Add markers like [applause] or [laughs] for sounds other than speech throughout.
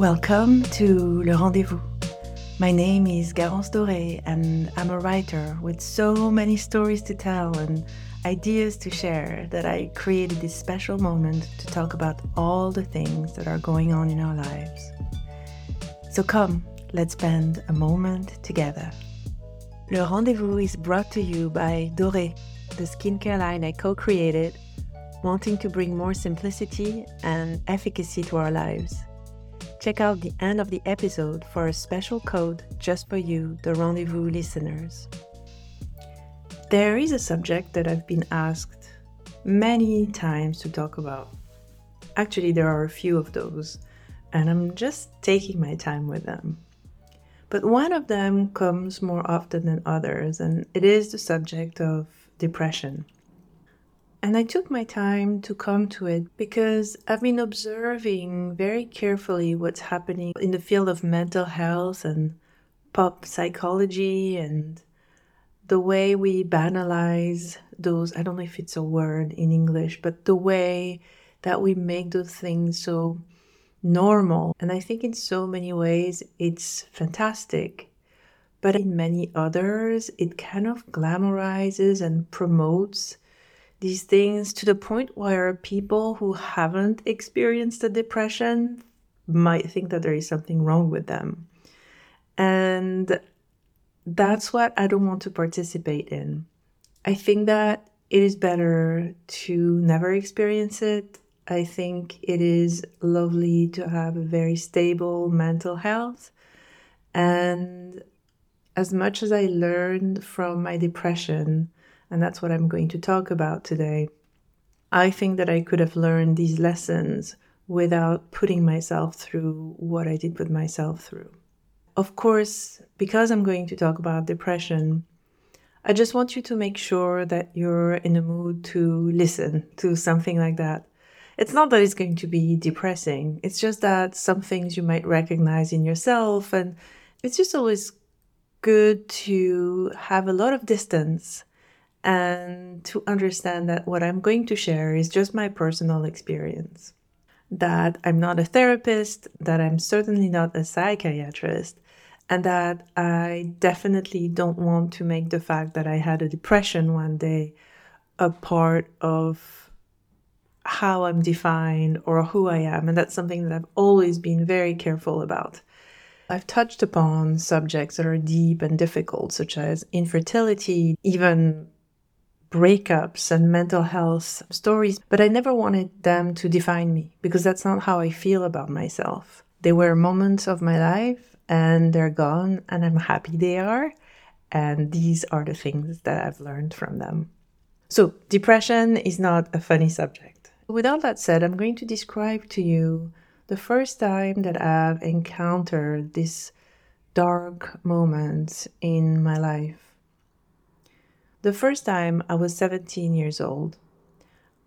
Welcome to Le Rendezvous. My name is Garance Doré, and I'm a writer with so many stories to tell and ideas to share that I created this special moment to talk about all the things that are going on in our lives. So come, let's spend a moment together. Le Rendezvous is brought to you by Doré, the skincare line I co created, wanting to bring more simplicity and efficacy to our lives. Check out the end of the episode for a special code just for you, the Rendezvous listeners. There is a subject that I've been asked many times to talk about. Actually, there are a few of those, and I'm just taking my time with them. But one of them comes more often than others, and it is the subject of depression. And I took my time to come to it because I've been observing very carefully what's happening in the field of mental health and pop psychology and the way we banalize those. I don't know if it's a word in English, but the way that we make those things so normal. And I think in so many ways it's fantastic. But in many others, it kind of glamorizes and promotes these things to the point where people who haven't experienced a depression might think that there is something wrong with them. And that's what I don't want to participate in. I think that it is better to never experience it. I think it is lovely to have a very stable mental health. And as much as I learned from my depression, and that's what I'm going to talk about today. I think that I could have learned these lessons without putting myself through what I did put myself through. Of course, because I'm going to talk about depression, I just want you to make sure that you're in the mood to listen to something like that. It's not that it's going to be depressing, it's just that some things you might recognize in yourself, and it's just always good to have a lot of distance and to understand that what I'm going to share is just my personal experience. That I'm not a therapist, that I'm certainly not a psychiatrist, and that I definitely don't want to make the fact that I had a depression one day a part of how I'm defined or who I am. And that's something that I've always been very careful about. I've touched upon subjects that are deep and difficult, such as infertility, even breakups and mental health stories, but I never wanted them to define me because that's not how I feel about myself. They were moments of my life and they're gone, and I'm happy they are. And these are the things that I've learned from them. So, depression is not a funny subject. With all that said, I'm going to describe to you the first time that I've encountered this dark moment in my life. The first time I was 17 years old.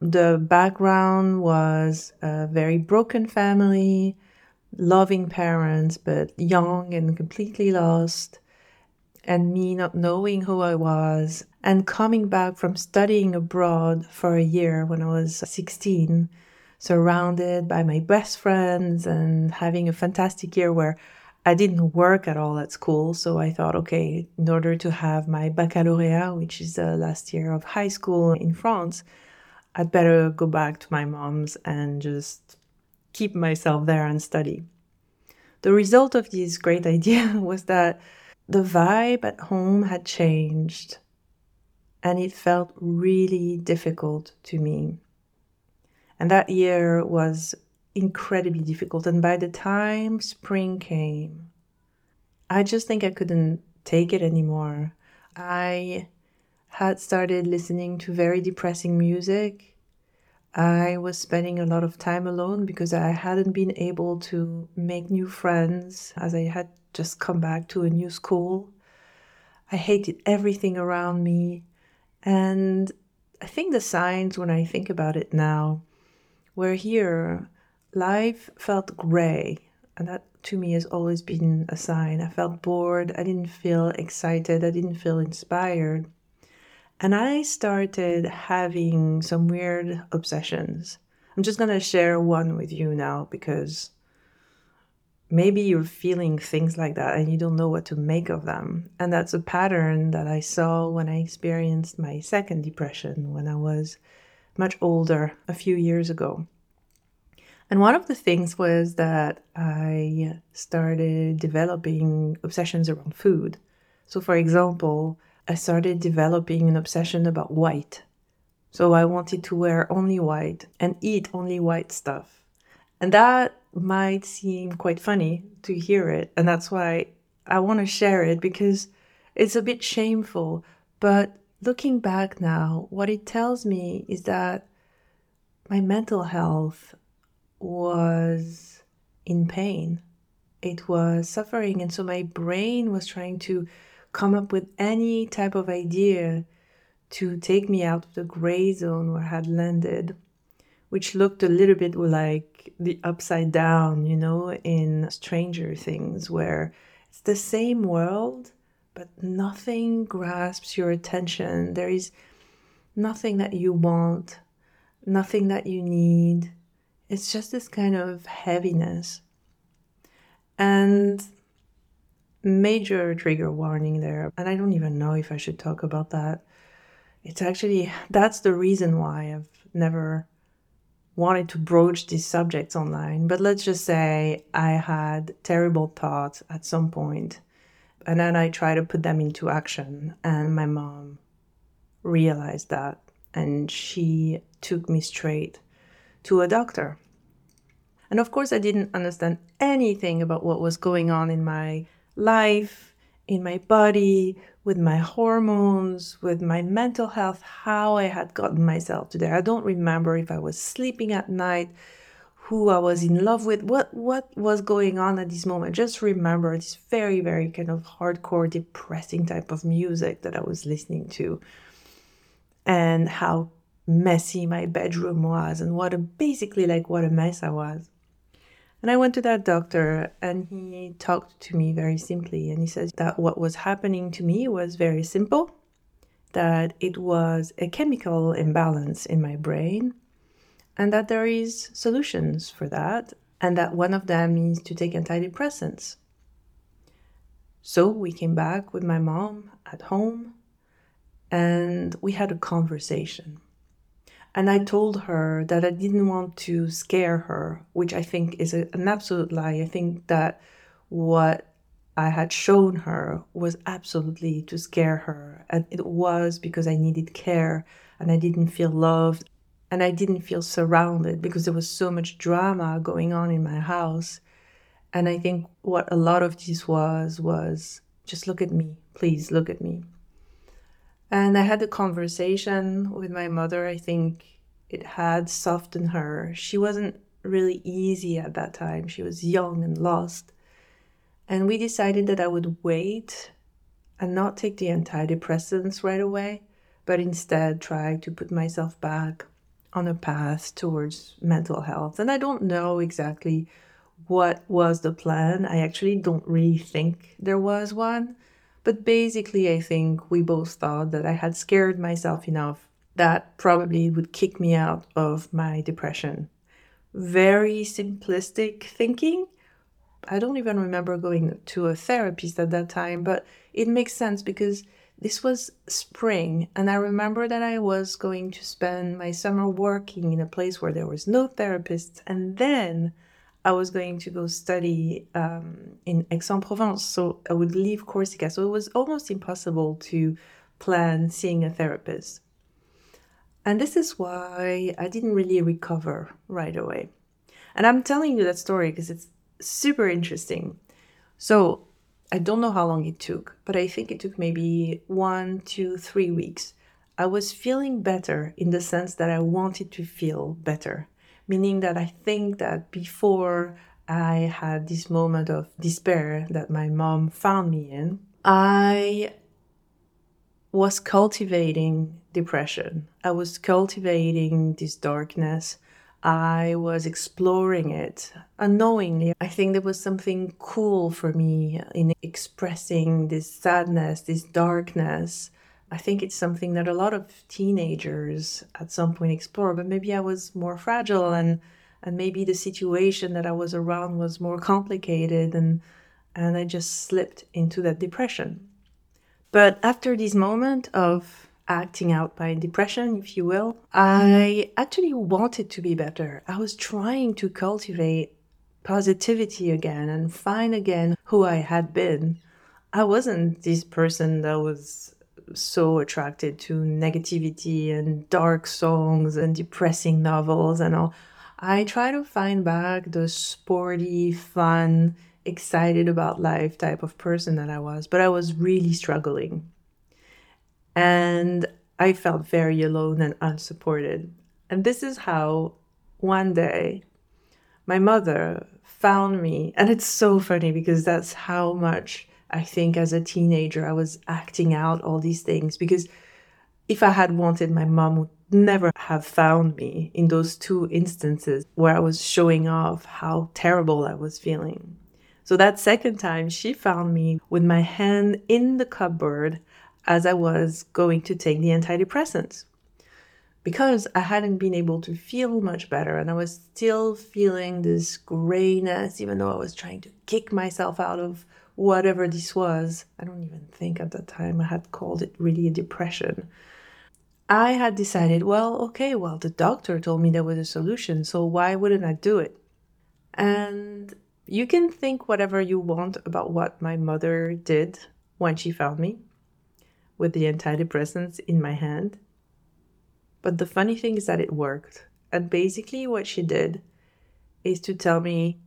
The background was a very broken family, loving parents, but young and completely lost, and me not knowing who I was, and coming back from studying abroad for a year when I was 16, surrounded by my best friends and having a fantastic year where I didn't work at all at school, so I thought, okay, in order to have my baccalaureate, which is the last year of high school in France, I'd better go back to my mom's and just keep myself there and study. The result of this great [laughs] idea was that the vibe at home had changed and it felt really difficult to me. And that year was incredibly difficult. And by the time spring came, I just think I couldn't take it anymore. I had started listening to very depressing music. I was spending a lot of time alone because I hadn't been able to make new friends as I had just come back to a new school. I hated everything around me. And I think the signs, when I think about it now, were here life felt gray, and that to me has always been a sign. I felt bored, I didn't feel excited, I didn't feel inspired. And I started having some weird obsessions. I'm just going to share one with you now because maybe you're feeling things like that and you don't know what to make of them. And that's a pattern that I saw when I experienced my second depression when I was much older a few years ago. And one of the things was that I started developing obsessions around food. So, for example, I started developing an obsession about white. So, I wanted to wear only white and eat only white stuff. And that might seem quite funny to hear it. And that's why I want to share it because it's a bit shameful. But looking back now, what it tells me is that my mental health was in pain. It was suffering. And so my brain was trying to come up with any type of idea to take me out of the gray zone where I had landed, which looked a little bit like the upside down, you know, in Stranger Things, where it's the same world, but nothing grasps your attention. There is nothing that you want, nothing that you need it's just this kind of heaviness. And major trigger warning there. And I don't even know if I should talk about that. It's actually, that's the reason why I've never wanted to broach these subjects online. But let's just say I had terrible thoughts at some point, and then I try to put them into action. And my mom realized that, and she took me straight to a doctor. And of course, I didn't understand anything about what was going on in my life, in my body, with my hormones, with my mental health, how I had gotten myself to there. I don't remember if I was sleeping at night, who I was in love with, what what was going on at this moment. Just remember this very, very kind of hardcore, depressing type of music that I was listening to. And how messy my bedroom was and what a basically like what a mess I was. And I went to that doctor and he talked to me very simply and he said that what was happening to me was very simple that it was a chemical imbalance in my brain and that there is solutions for that and that one of them is to take antidepressants. So we came back with my mom at home and we had a conversation. And I told her that I didn't want to scare her, which I think is a, an absolute lie. I think that what I had shown her was absolutely to scare her. And it was because I needed care and I didn't feel loved and I didn't feel surrounded because there was so much drama going on in my house. And I think what a lot of this was was just look at me, please look at me. And I had a conversation with my mother. I think it had softened her. She wasn't really easy at that time. She was young and lost. And we decided that I would wait and not take the antidepressants right away, but instead try to put myself back on a path towards mental health. And I don't know exactly what was the plan. I actually don't really think there was one. But basically, I think we both thought that I had scared myself enough that probably would kick me out of my depression. Very simplistic thinking. I don't even remember going to a therapist at that time, but it makes sense because this was spring, and I remember that I was going to spend my summer working in a place where there was no therapist, and then I was going to go study um, in Aix-en-Provence, so I would leave Corsica. So it was almost impossible to plan seeing a therapist. And this is why I didn't really recover right away. And I'm telling you that story because it's super interesting. So I don't know how long it took, but I think it took maybe one, two, three weeks. I was feeling better in the sense that I wanted to feel better meaning that I think that before I had this moment of despair that my mom found me in, I was cultivating depression. I was cultivating this darkness. I was exploring it unknowingly. I think there was something cool for me in expressing this sadness, this darkness, I think it's something that a lot of teenagers at some point explore, but maybe I was more fragile and and maybe the situation that I was around was more complicated and and I just slipped into that depression. But after this moment of acting out by depression, if you will, I actually wanted to be better. I was trying to cultivate positivity again and find again who I had been. I wasn't this person that was so attracted to negativity and dark songs and depressing novels and all. I try to find back the sporty, fun, excited about life type of person that I was, but I was really struggling. And I felt very alone and unsupported. And this is how one day my mother found me. And it's so funny because that's how much I think as a teenager I was acting out all these things. Because if I had wanted, my mom would never have found me in those two instances where I was showing off how terrible I was feeling. So that second time, she found me with my hand in the cupboard as I was going to take the antidepressants. Because I hadn't been able to feel much better and I was still feeling this grayness, even though I was trying to kick myself out of whatever this was. I don't even think at that time I had called it really a depression. I had decided, well, okay, well, the doctor told me there was a solution, so why wouldn't I do it? And you can think whatever you want about what my mother did when she found me with the antidepressants in my hand. But the funny thing is that it worked. And basically, what she did is to tell me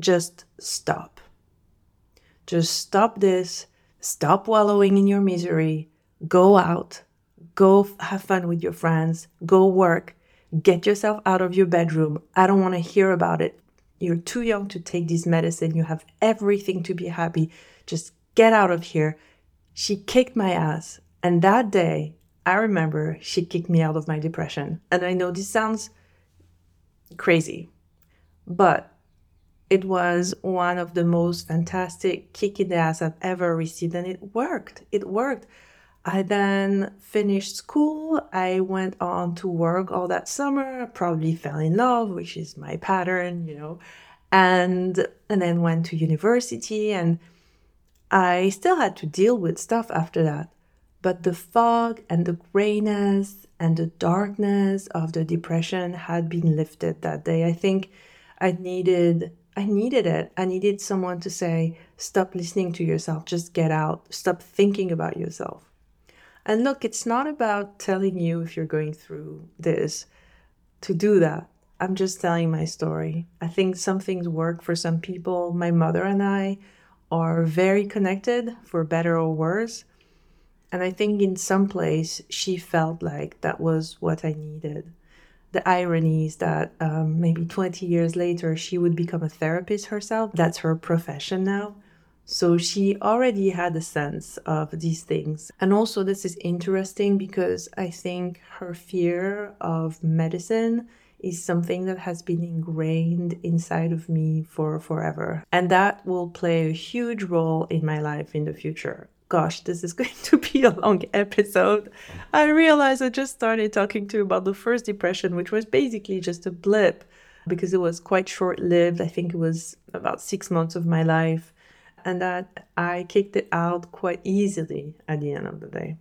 just stop. Just stop this. Stop wallowing in your misery. Go out Go have fun with your friends. Go work. Get yourself out of your bedroom. I don't want to hear about it. You're too young to take this medicine. You have everything to be happy. Just get out of here. She kicked my ass. And that day, I remember she kicked me out of my depression. And I know this sounds crazy, but it was one of the most fantastic kick in the ass I've ever received. And it worked. It worked. I then finished school. I went on to work all that summer, probably fell in love, which is my pattern, you know, and and then went to university and I still had to deal with stuff after that. But the fog and the grayness and the darkness of the depression had been lifted that day. I think I needed I needed it. I needed someone to say, stop listening to yourself, just get out, stop thinking about yourself. And look, it's not about telling you if you're going through this to do that. I'm just telling my story. I think some things work for some people. My mother and I are very connected, for better or worse. And I think in some place she felt like that was what I needed. The irony is that um, maybe 20 years later, she would become a therapist herself. That's her profession now. So she already had a sense of these things. And also, this is interesting because I think her fear of medicine is something that has been ingrained inside of me for forever. And that will play a huge role in my life in the future. Gosh, this is [laughs] going to be a long episode. I realize I just started talking to you about the first depression, which was basically just a blip because it was quite short lived. I think it was about six months of my life and that I kicked it out quite easily at the end of the day.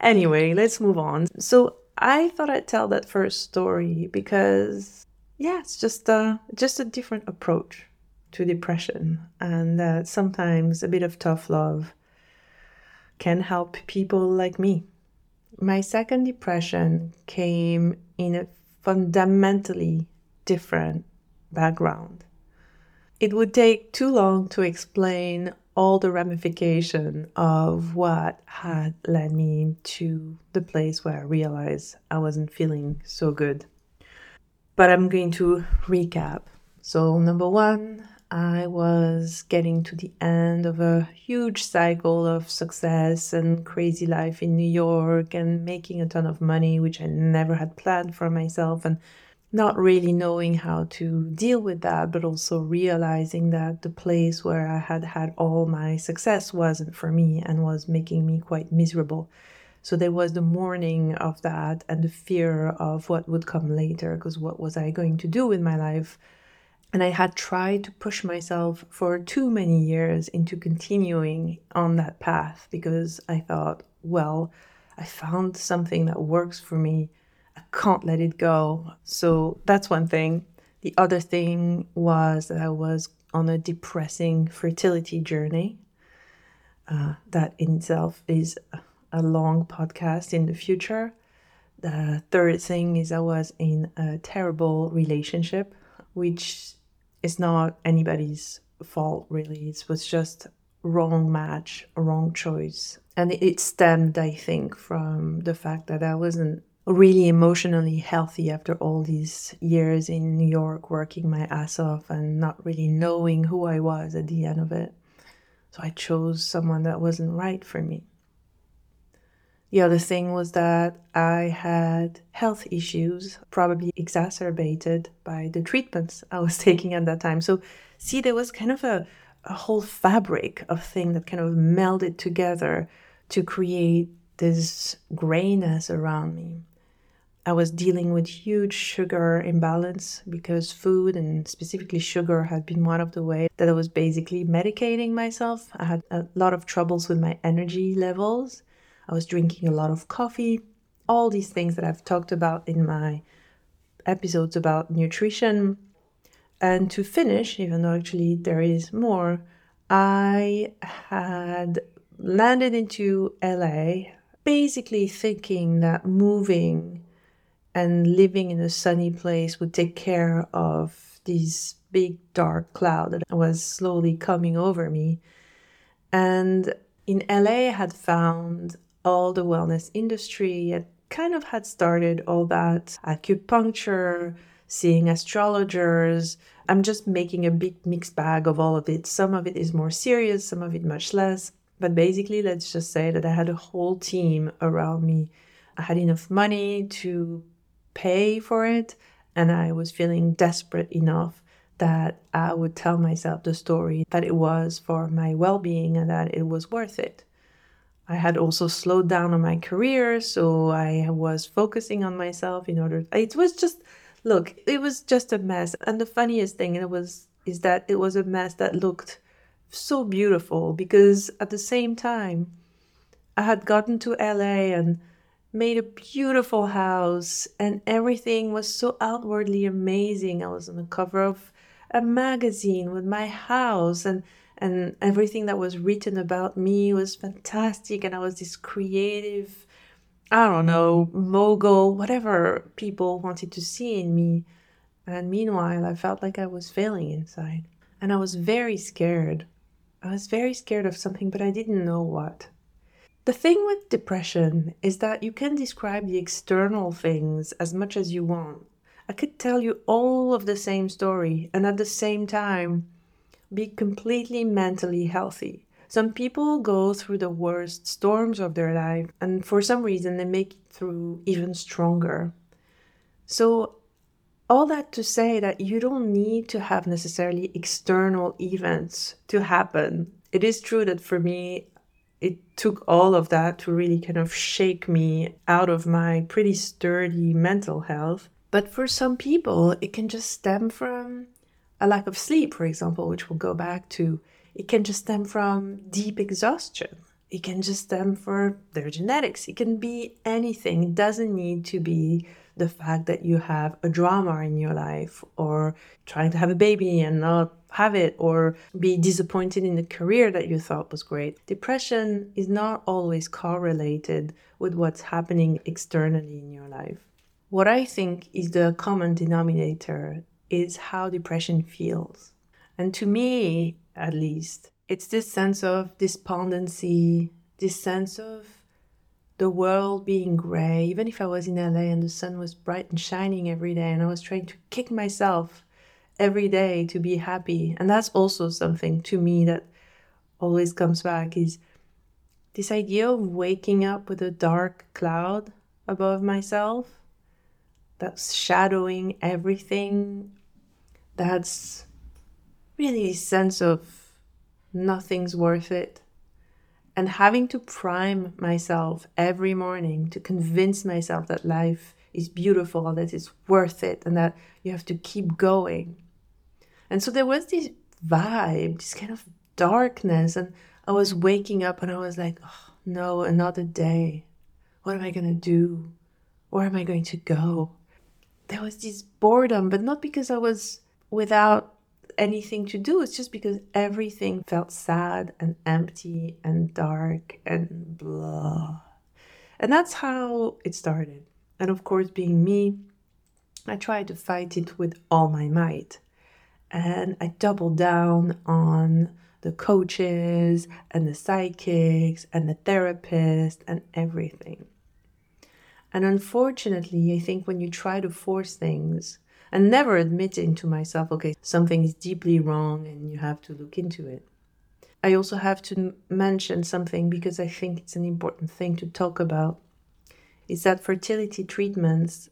Anyway, let's move on. So I thought I'd tell that first story because yeah, it's just a just a different approach to depression, and that sometimes a bit of tough love can help people like me. My second depression came in a fundamentally different background. It would take too long to explain all the ramification of what had led me to the place where I realized I wasn't feeling so good. But I'm going to recap. So, number one, I was getting to the end of a huge cycle of success and crazy life in New York and making a ton of money, which I never had planned for myself. And not really knowing how to deal with that, but also realizing that the place where I had had all my success wasn't for me and was making me quite miserable. So there was the mourning of that and the fear of what would come later, because what was I going to do with my life? And I had tried to push myself for too many years into continuing on that path because I thought, well, I found something that works for me. I can't let it go. So that's one thing. The other thing was that I was on a depressing fertility journey. Uh, that in itself is a long podcast in the future. The third thing is I was in a terrible relationship, which is not anybody's fault really. It was just wrong match, wrong choice. And it stemmed, I think, from the fact that I wasn't really emotionally healthy after all these years in New York working my ass off and not really knowing who I was at the end of it. So I chose someone that wasn't right for me. The other thing was that I had health issues, probably exacerbated by the treatments I was [laughs] taking at that time. So, see, there was kind of a, a whole fabric of things that kind of melded together to create this grayness around me. I was dealing with huge sugar imbalance because food and specifically sugar had been one of the ways that I was basically medicating myself. I had a lot of troubles with my energy levels I was drinking a lot of coffee, all these things that I've talked about in my episodes about nutrition. And to finish, even though actually there is more, I had landed into LA basically thinking that moving and living in a sunny place would take care of these big dark cloud that was slowly coming over me. And in LA, I had found all the wellness industry. It kind of had started all that acupuncture, seeing astrologers. I'm just making a big mixed bag of all of it. Some of it is more serious, some of it much less. But basically, let's just say that I had a whole team around me. I had enough money to pay for it, and I was feeling desperate enough that I would tell myself the story that it was for my well being and that it was worth it. I had also slowed down on my career, so I was focusing on myself in order. It was just, look, it was just a mess. And the funniest thing it was is that it was a mess that looked so beautiful because at the same time, I had gotten to LA and made a beautiful house, and everything was so outwardly amazing. I was on the cover of a magazine with my house and and everything that was written about me was fantastic and i was this creative i don't know mogul whatever people wanted to see in me. And meanwhile i felt like i was failing inside. And i was very scared. I was very scared of something but i didn't know what. The thing with depression is that you can describe the external things as much as you want. I could tell you all of the same story and at the same time be completely mentally healthy. Some people go through the worst storms of their life, and for some reason, they make it through even stronger. So, all that to say that you don't need to have necessarily external events to happen. It is true that for me, it took all of that to really kind of shake me out of my pretty sturdy mental health. But for some people, it can just stem from a lack of sleep, for example, which we'll go back to, it can just stem from deep exhaustion. It can just stem from their genetics. It can be anything. It doesn't need to be the fact that you have a drama in your life or trying to have a baby and not have it or be disappointed in the career that you thought was great. Depression is not always correlated with what's happening externally in your life. What I think is the common denominator is how depression feels. And to me, at least, it's this sense of despondency, this sense of the world being gray. Even if I was in LA and the sun was bright and shining every day, and I was trying to kick myself every day to be happy. And that's also something to me that always comes back is this idea of waking up with a dark cloud above myself that's shadowing everything that's really a sense of nothing's worth it and having to prime myself every morning to convince myself that life is beautiful, that it's worth it, and that you have to keep going. And so there was this vibe, this kind of darkness, and I was waking up and I was like, oh, no, another day. What am I going to do? Where am I going to go? There was this boredom, but not because I was without anything to do. It's just because everything felt sad and empty and dark and blah. And that's how it started. And of course, being me, I tried to fight it with all my might. And I doubled down on the coaches and the psychics and the therapist and everything. And unfortunately, I think when you try to force things and never admitting to myself, okay, something is deeply wrong and you have to look into it. I also have to mention something because I think it's an important thing to talk about is that fertility treatments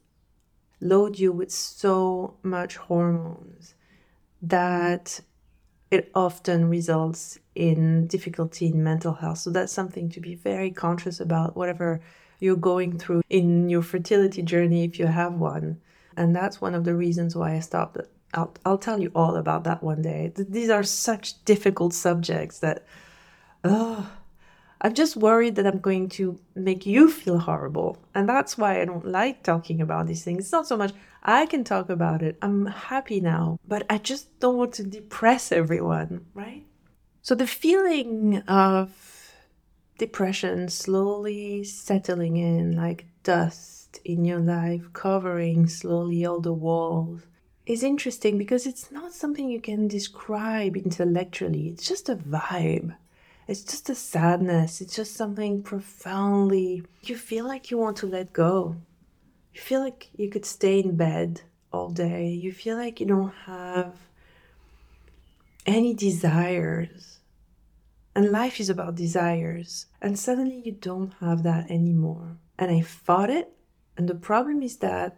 load you with so much hormones that it often results in difficulty in mental health. So that's something to be very conscious about, whatever you're going through in your fertility journey, if you have one. And that's one of the reasons why I stopped. I'll, I'll tell you all about that one day. These are such difficult subjects that, oh, I'm just worried that I'm going to make you feel horrible. And that's why I don't like talking about these things. It's not so much I can talk about it. I'm happy now, but I just don't want to depress everyone, right? So the feeling of depression slowly settling in like dust in your life, covering slowly all the walls, is interesting because it's not something you can describe intellectually. It's just a vibe. It's just a sadness. It's just something profoundly. You feel like you want to let go. You feel like you could stay in bed all day. You feel like you don't have any desires. And life is about desires. And suddenly you don't have that anymore. And I fought it. And the problem is that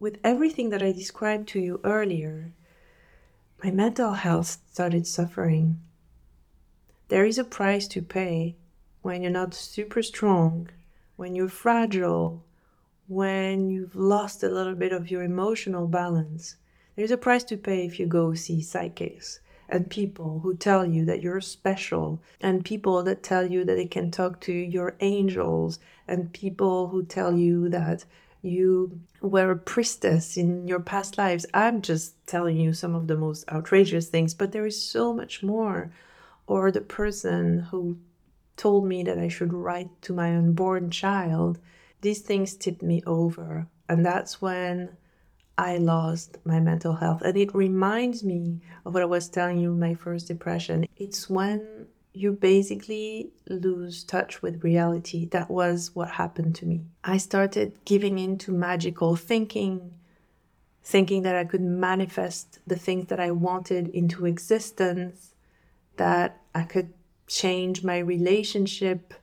with everything that I described to you earlier, my mental health started suffering. There is a price to pay when you're not super strong, when you're fragile, when you've lost a little bit of your emotional balance. There's a price to pay if you go see psychics and people who tell you that you're special, and people that tell you that they can talk to your angels, and people who tell you that you were a priestess in your past lives. I'm just telling you some of the most outrageous things, but there is so much more. Or the person who told me that I should write to my unborn child these things tipped me over. And that's when I lost my mental health. And it reminds me of what I was telling you my first depression. It's when you basically lose touch with reality. That was what happened to me. I started giving in to magical thinking, thinking that I could manifest the things that I wanted into existence, that I could change my relationship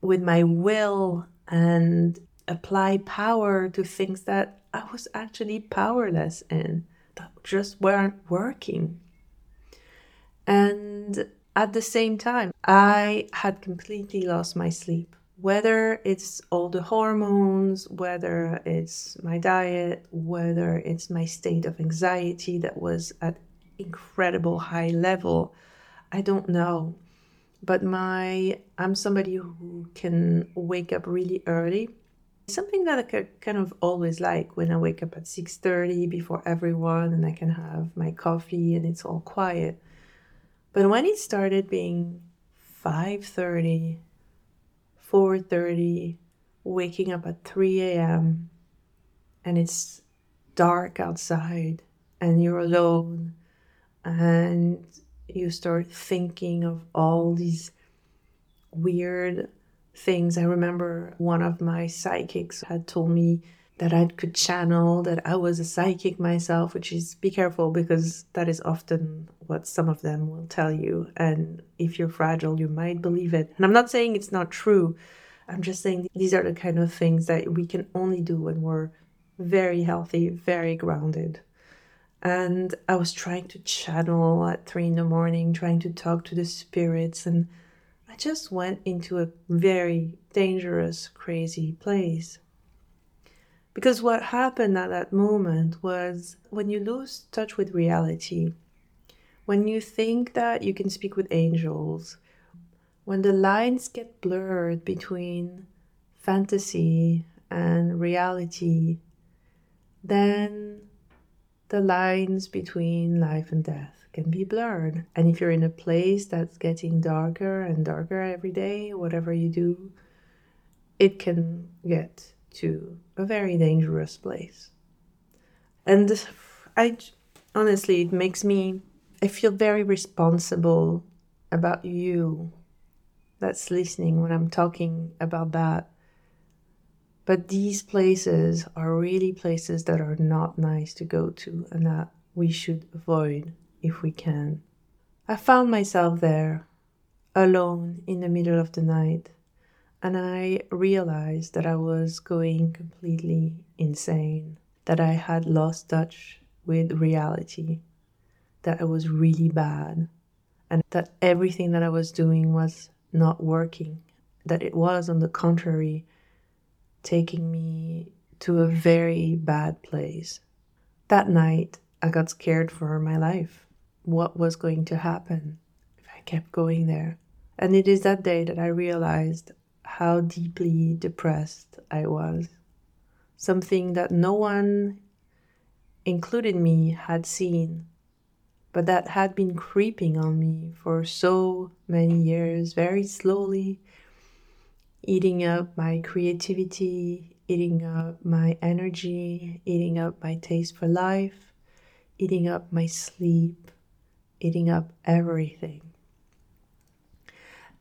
with my will and apply power to things that I was actually powerless in, that just weren't working. And at the same time, I had completely lost my sleep. Whether it's all the hormones, whether it's my diet, whether it's my state of anxiety that was at incredible high level, I don't know but my i'm somebody who can wake up really early something that i kind of always like when i wake up at 6.30 before everyone and i can have my coffee and it's all quiet. But when it started being 5.30 4.30 waking up at 3 a.m and it's dark outside and you're alone and you start thinking of all these weird things. I remember one of my psychics had told me that I could channel, that I was a psychic myself, which is be careful because that is often what some of them will tell you. And if you're fragile, you might believe it. And I'm not saying it's not true. I'm just saying these are the kind of things that we can only do when we're very healthy, very grounded. And I was trying to channel at three in the morning, trying to talk to the spirits. And I just went into a very dangerous, crazy place. Because what happened at that moment was when you lose touch with reality, when you think that you can speak with angels, when the lines get blurred between fantasy and reality, then the lines between life and death can be blurred. And if you're in a place that's getting darker and darker every day, whatever you do, it can get to a very dangerous place. And I honestly, it makes me, I feel very responsible about you that's listening when I'm talking about that. But these places are really places that are not nice to go to and that we should avoid if we can. I found myself there, alone in the middle of the night, and I realized that I was going completely insane, that I had lost touch with reality, that I was really bad, and that everything that I was doing was not working, that it was, on the contrary, taking me to a very bad place. That night, I got scared for my life. What was going to happen if I kept going there? And it is that day that I realized how deeply depressed I was. Something that no one, including me, had seen, but that had been creeping on me for so many years, very slowly, eating up my creativity, eating up my energy, eating up my taste for life, eating up my sleep, eating up everything.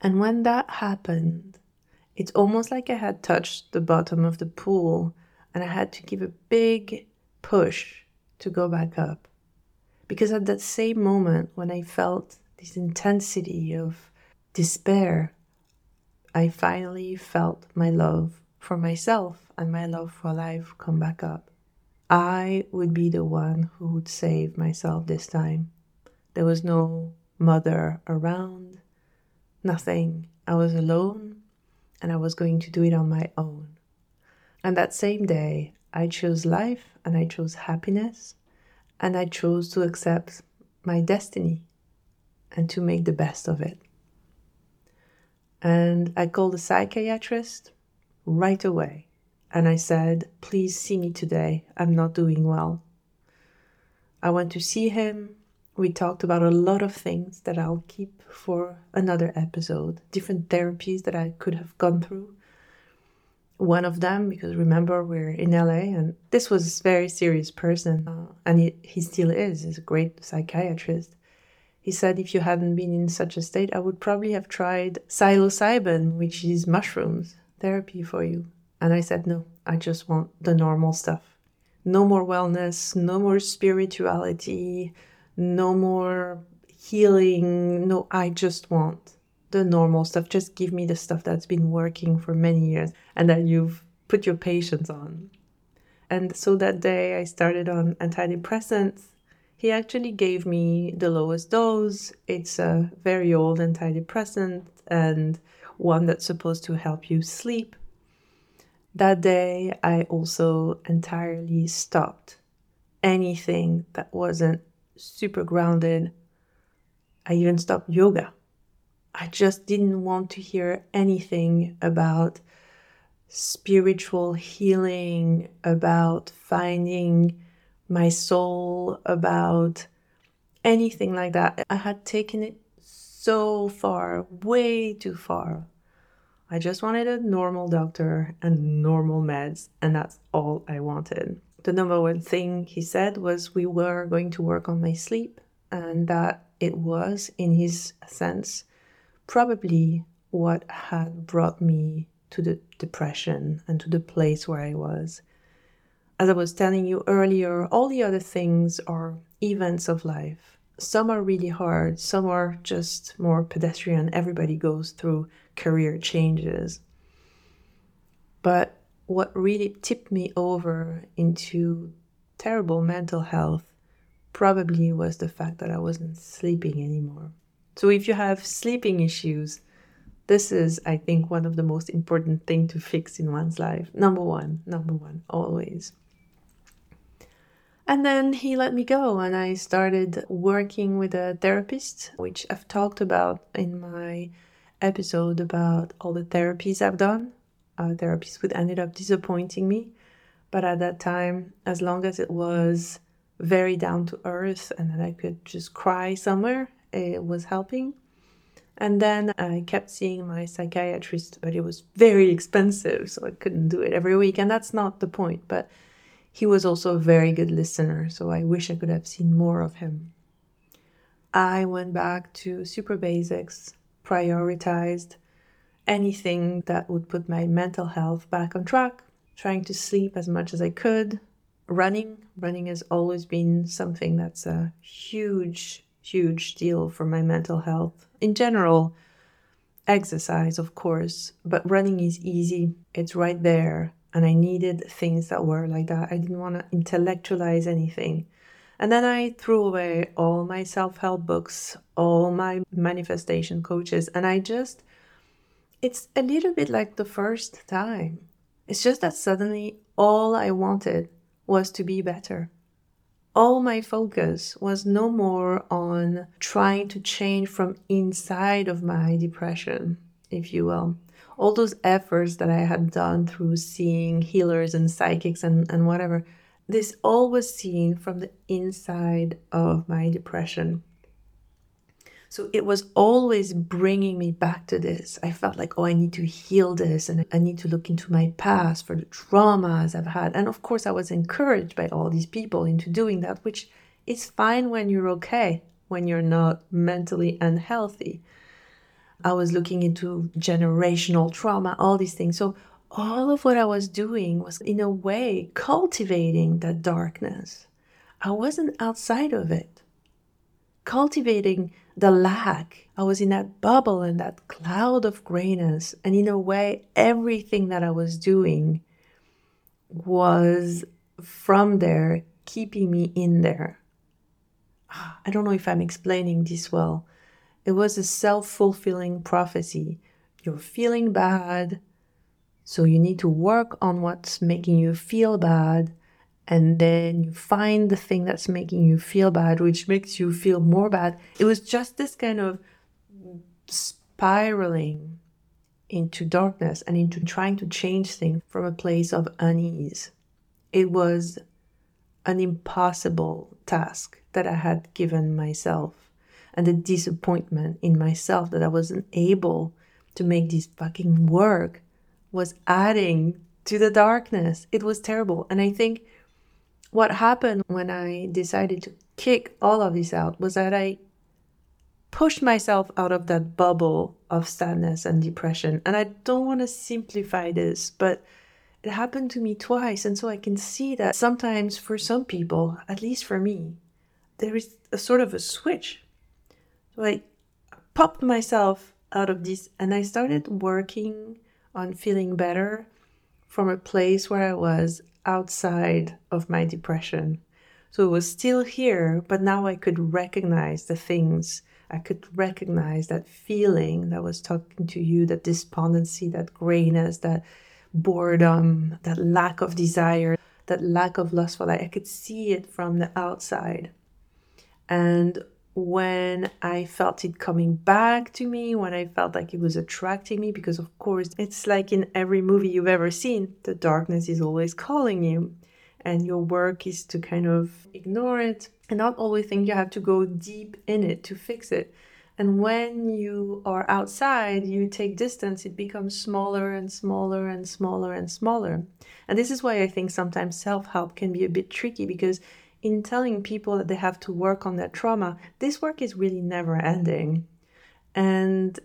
And when that happened, it's almost like I had touched the bottom of the pool and I had to give a big push to go back up. Because at that same moment, when I felt this intensity of despair, I finally felt my love for myself and my love for life come back up. I would be the one who would save myself this time. There was no mother around, nothing. I was alone and I was going to do it on my own. And that same day, I chose life and I chose happiness and I chose to accept my destiny and to make the best of it. And I called a psychiatrist right away and I said, Please see me today. I'm not doing well. I went to see him we talked about a lot of things that I'll keep for another episode, different therapies that I could have gone through. One of them, because remember, we're in LA, and this was a very serious person, uh, and he, he still is, he's a great psychiatrist. He said, if you hadn't been in such a state, I would probably have tried psilocybin, which is mushrooms therapy for you. And I said, no, I just want the normal stuff. No more wellness, no more spirituality, no more healing. No, I just want the normal stuff. Just give me the stuff that's been working for many years and that you've put your patience on. And so that day I started on antidepressants. He actually gave me the lowest dose. It's a very old antidepressant and one that's supposed to help you sleep. That day, I also entirely stopped anything that wasn't super grounded. I even stopped yoga. I just didn't want to hear anything about spiritual healing, about finding my soul, about anything like that. I had taken it so far, way too far. I just wanted a normal doctor and normal meds, and that's all I wanted the number one thing he said was we were going to work on my sleep, and that it was, in his sense, probably what had brought me to the depression and to the place where I was. As I was telling you earlier, all the other things are events of life. Some are really hard, some are just more pedestrian. Everybody goes through career changes. But what really tipped me over into terrible mental health probably was the fact that I wasn't sleeping anymore. So if you have sleeping issues, This is, I think, one of the most important thing to fix in one's life. Number one, number one, always. And then he let me go, and I started working with a therapist, which I've talked about in my episode about all the therapies I've done. Uh, therapies would ended up disappointing me, but at that time, as long as it was very down to earth and that I could just cry somewhere, it was helping. And then I kept seeing my psychiatrist, but it was very expensive, so I couldn't do it every week. And that's not the point. But he was also a very good listener, so I wish I could have seen more of him. I went back to super basics, prioritized anything that would put my mental health back on track, trying to sleep as much as I could. Running, running has always been something that's a huge, huge deal for my mental health. In general, exercise, of course, but running is easy, it's right there and I needed things that were like that. I didn't want to intellectualize anything. And then I threw away all my self help books, all my manifestation coaches, and I just, it's a little bit like the first time. It's just that suddenly all I wanted was to be better. All my focus was no more on trying to change from inside of my depression, if you will all those efforts that I had done through seeing healers and psychics and, and whatever, this all was seen from the inside of my depression. So it was always bringing me back to this. I felt like, oh, I need to heal this and I need to look into my past for the traumas I've had. And of course, I was encouraged by all these people into doing that, which is fine when you're okay, when you're not mentally unhealthy. I was looking into generational trauma, all these things. So all of what I was doing was, in a way, cultivating that darkness. I wasn't outside of it. Cultivating the lack. I was in that bubble and that cloud of grayness. And in a way, everything that I was doing was from there, keeping me in there. Ah, I don't know if I'm explaining this well, it was a self fulfilling prophecy. You're feeling bad, so you need to work on what's making you feel bad. And then you find the thing that's making you feel bad, which makes you feel more bad. It was just this kind of spiraling into darkness and into trying to change things from a place of unease. It was an impossible task that I had given myself and the disappointment in myself that I wasn't able to make this fucking work was adding to the darkness. It was terrible. And I think what happened when I decided to kick all of this out was that I pushed myself out of that bubble of sadness and depression. And I don't want to simplify this, but it happened to me twice. And so I can see that sometimes for some people, at least for me, there is a sort of a switch so I popped myself out of this and I started working on feeling better from a place where I was outside of my depression. So it was still here, but now I could recognize the things. I could recognize that feeling that was talking to you, that despondency, that grayness, that boredom, that lack of desire, that lack of lust for life. I could see it from the outside. And when I felt it coming back to me, when I felt like it was attracting me, because of course, it's like in every movie you've ever seen, the darkness is always calling you. And your work is to kind of ignore it and not always think you have to go deep in it to fix it. And when you are outside, you take distance, it becomes smaller and smaller and smaller and smaller. And this is why I think sometimes self help can be a bit tricky because in telling people that they have to work on their trauma, this work is really never ending. And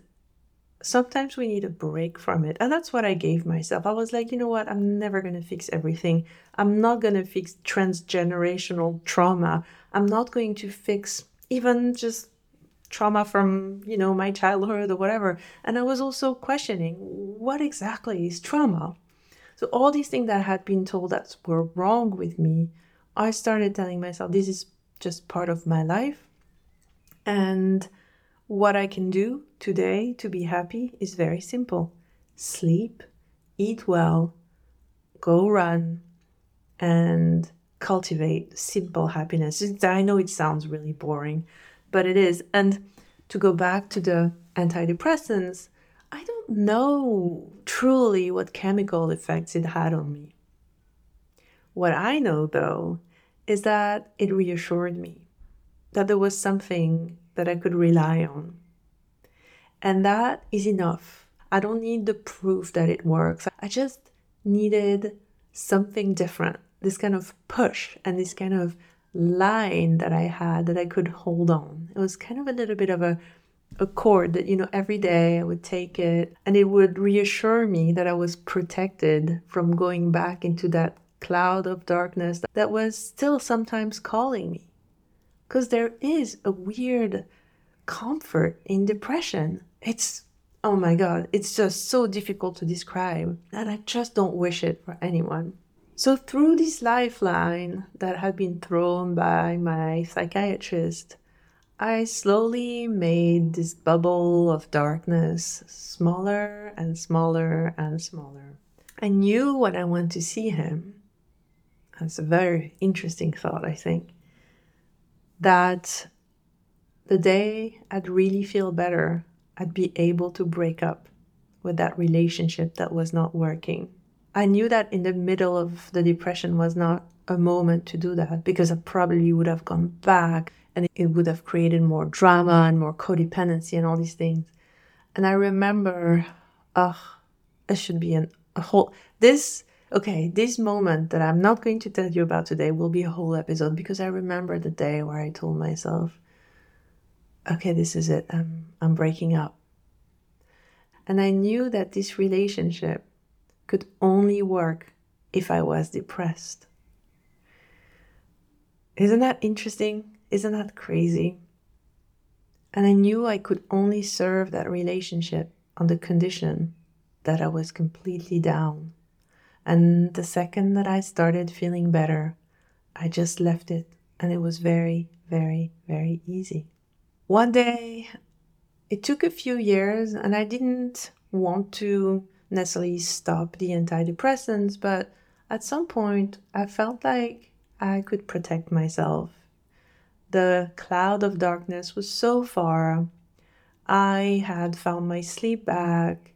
sometimes we need a break from it. And that's what I gave myself. I was like, you know what? I'm never going to fix everything. I'm not going to fix transgenerational trauma. I'm not going to fix even just trauma from, you know, my childhood or whatever. And I was also questioning what exactly is trauma? So all these things that I had been told that were wrong with me I started telling myself this is just part of my life. And what I can do today to be happy is very simple sleep, eat well, go run, and cultivate simple happiness. I know it sounds really boring, but it is. And to go back to the antidepressants, I don't know truly what chemical effects it had on me. What I know though is that it reassured me that there was something that I could rely on. And that is enough. I don't need the proof that it works. I just needed something different, this kind of push and this kind of line that I had that I could hold on. It was kind of a little bit of a a cord that you know every day I would take it and it would reassure me that I was protected from going back into that cloud of darkness that was still sometimes calling me. Because there is a weird comfort in depression. It's, oh my God, it's just so difficult to describe that I just don't wish it for anyone. So, through this lifeline that had been thrown by my psychiatrist, I slowly made this bubble of darkness smaller and smaller and smaller. I knew when I went to see him, that's a very interesting thought, I think, that the day I'd really feel better, I'd be able to break up with that relationship that was not working. I knew that in the middle of the depression was not a moment to do that because I probably would have gone back and it would have created more drama and more codependency and all these things. And I remember, oh, it should be an, a whole, this Okay, this moment that I'm not going to tell you about today will be a whole episode because I remember the day where I told myself, okay, this is it. I'm, I'm breaking up. And I knew that this relationship could only work if I was depressed. Isn't that interesting? Isn't that crazy? And I knew I could only serve that relationship on the condition that I was completely down and the second that I started feeling better, I just left it. And it was very, very, very easy. One day, it took a few years, and I didn't want to necessarily stop the antidepressants, but at some point, I felt like I could protect myself. The cloud of darkness was so far. I had found my sleep back.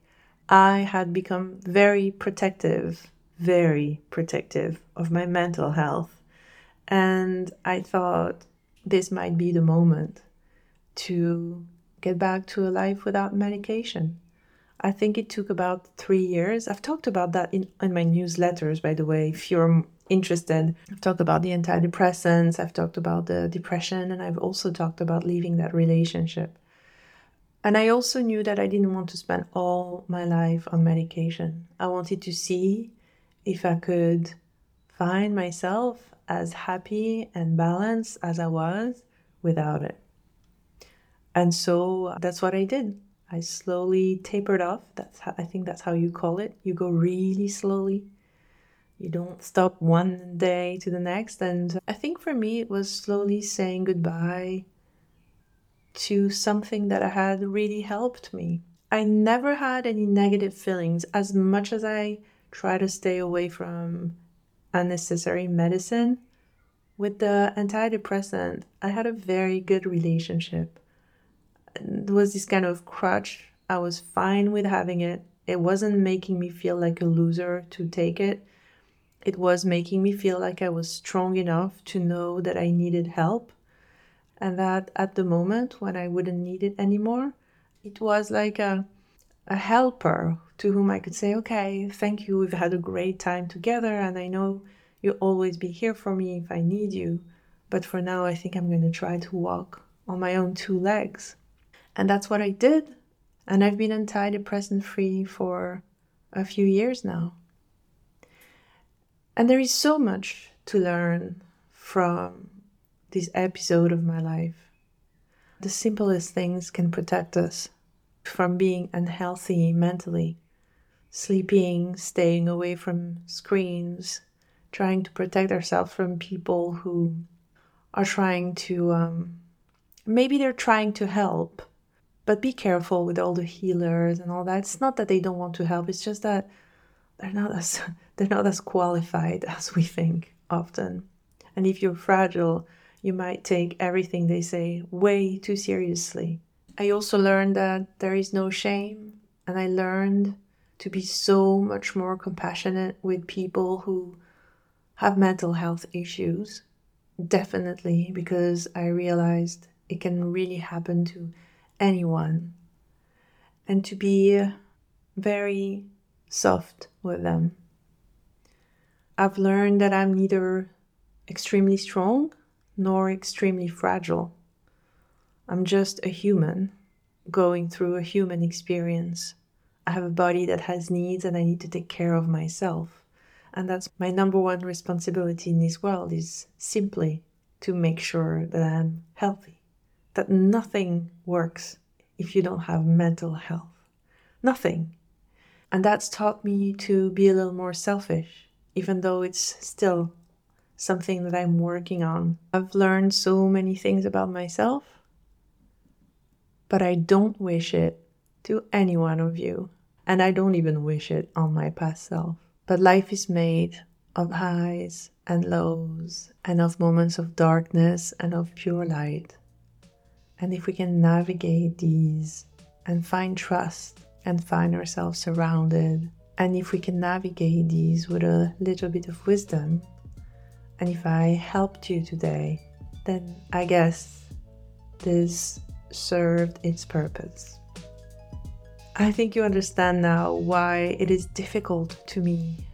I had become very protective very protective of my mental health. And I thought this might be the moment to get back to a life without medication. I think it took about three years. I've talked about that in, in my newsletters, by the way, if you're interested. I've talked about the antidepressants, I've talked about the depression, and I've also talked about leaving that relationship. And I also knew that I didn't want to spend all my life on medication. I wanted to see if I could find myself as happy and balanced as I was without it. And so that's what I did. I slowly tapered off. That's how, I think that's how you call it. You go really slowly. You don't stop one day to the next. And I think for me, it was slowly saying goodbye to something that I had really helped me. I never had any negative feelings as much as I try to stay away from unnecessary medicine. With the antidepressant, I had a very good relationship. It was this kind of crutch. I was fine with having it. It wasn't making me feel like a loser to take it. It was making me feel like I was strong enough to know that I needed help. And that at the moment when I wouldn't need it anymore, it was like a, a helper to whom I could say, okay, thank you, we've had a great time together, and I know you'll always be here for me if I need you. But for now, I think I'm going to try to walk on my own two legs. And that's what I did. And I've been antidepressant free for a few years now. And there is so much to learn from this episode of my life. The simplest things can protect us from being unhealthy mentally sleeping, staying away from screens, trying to protect ourselves from people who are trying to, um, maybe they're trying to help, But be careful with all the healers and all that. It's not that they don't want to help, it's just that they're not as [laughs] they're not as qualified [laughs] as we think often. And if you're fragile, you might take everything they say way too seriously. I also learned that there is no shame, and I learned to be so much more compassionate with people who have mental health issues. Definitely, because I realized it can really happen to anyone. And to be very soft with them. I've learned that I'm neither extremely strong nor extremely fragile. I'm just a human going through a human experience. I have a body that has needs and I need to take care of myself. And that's my number one responsibility in this world is simply to make sure that I'm healthy. That nothing works if you don't have mental health. Nothing. And that's taught me to be a little more selfish, even though it's still something that I'm working on. I've learned so many things about myself, but I don't wish it to any one of you. And I don't even wish it on my past self. But life is made of highs and lows, and of moments of darkness and of pure light. And if we can navigate these and find trust and find ourselves surrounded, and if we can navigate these with a little bit of wisdom, and if I helped you today, then I guess this served its purpose. I think you understand now why it is difficult to me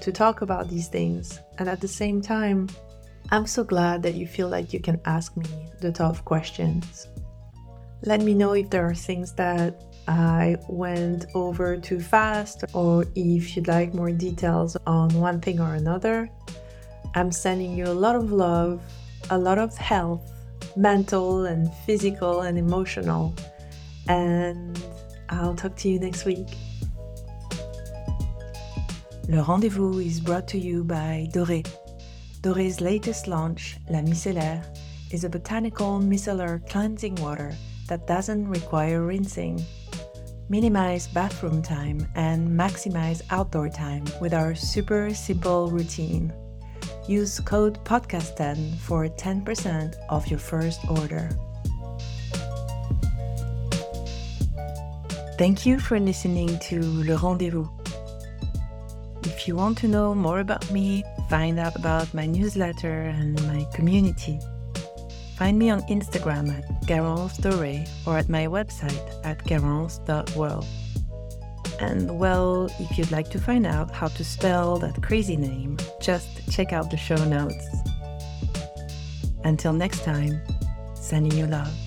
to talk about these things, and at the same time, I'm so glad that you feel like you can ask me the tough questions. Let me know if there are things that I went over too fast, or if you'd like more details on one thing or another. I'm sending you a lot of love, a lot of health, mental and physical and emotional. And I'll talk to you next week. Le rendezvous is brought to you by Doré. Doré's latest launch, La Micellaire, is a botanical micellar cleansing water that doesn't require rinsing. Minimize bathroom time and maximize outdoor time with our super simple routine. Use code podcast10 for 10% off your first order. Thank you for listening to Le Rendezvous. If you want to know more about me, find out about my newsletter and my community, find me on Instagram at Garance Doré or at my website at garance.world. And well, if you'd like to find out how to spell that crazy name, just check out the show notes. Until next time, sending you love.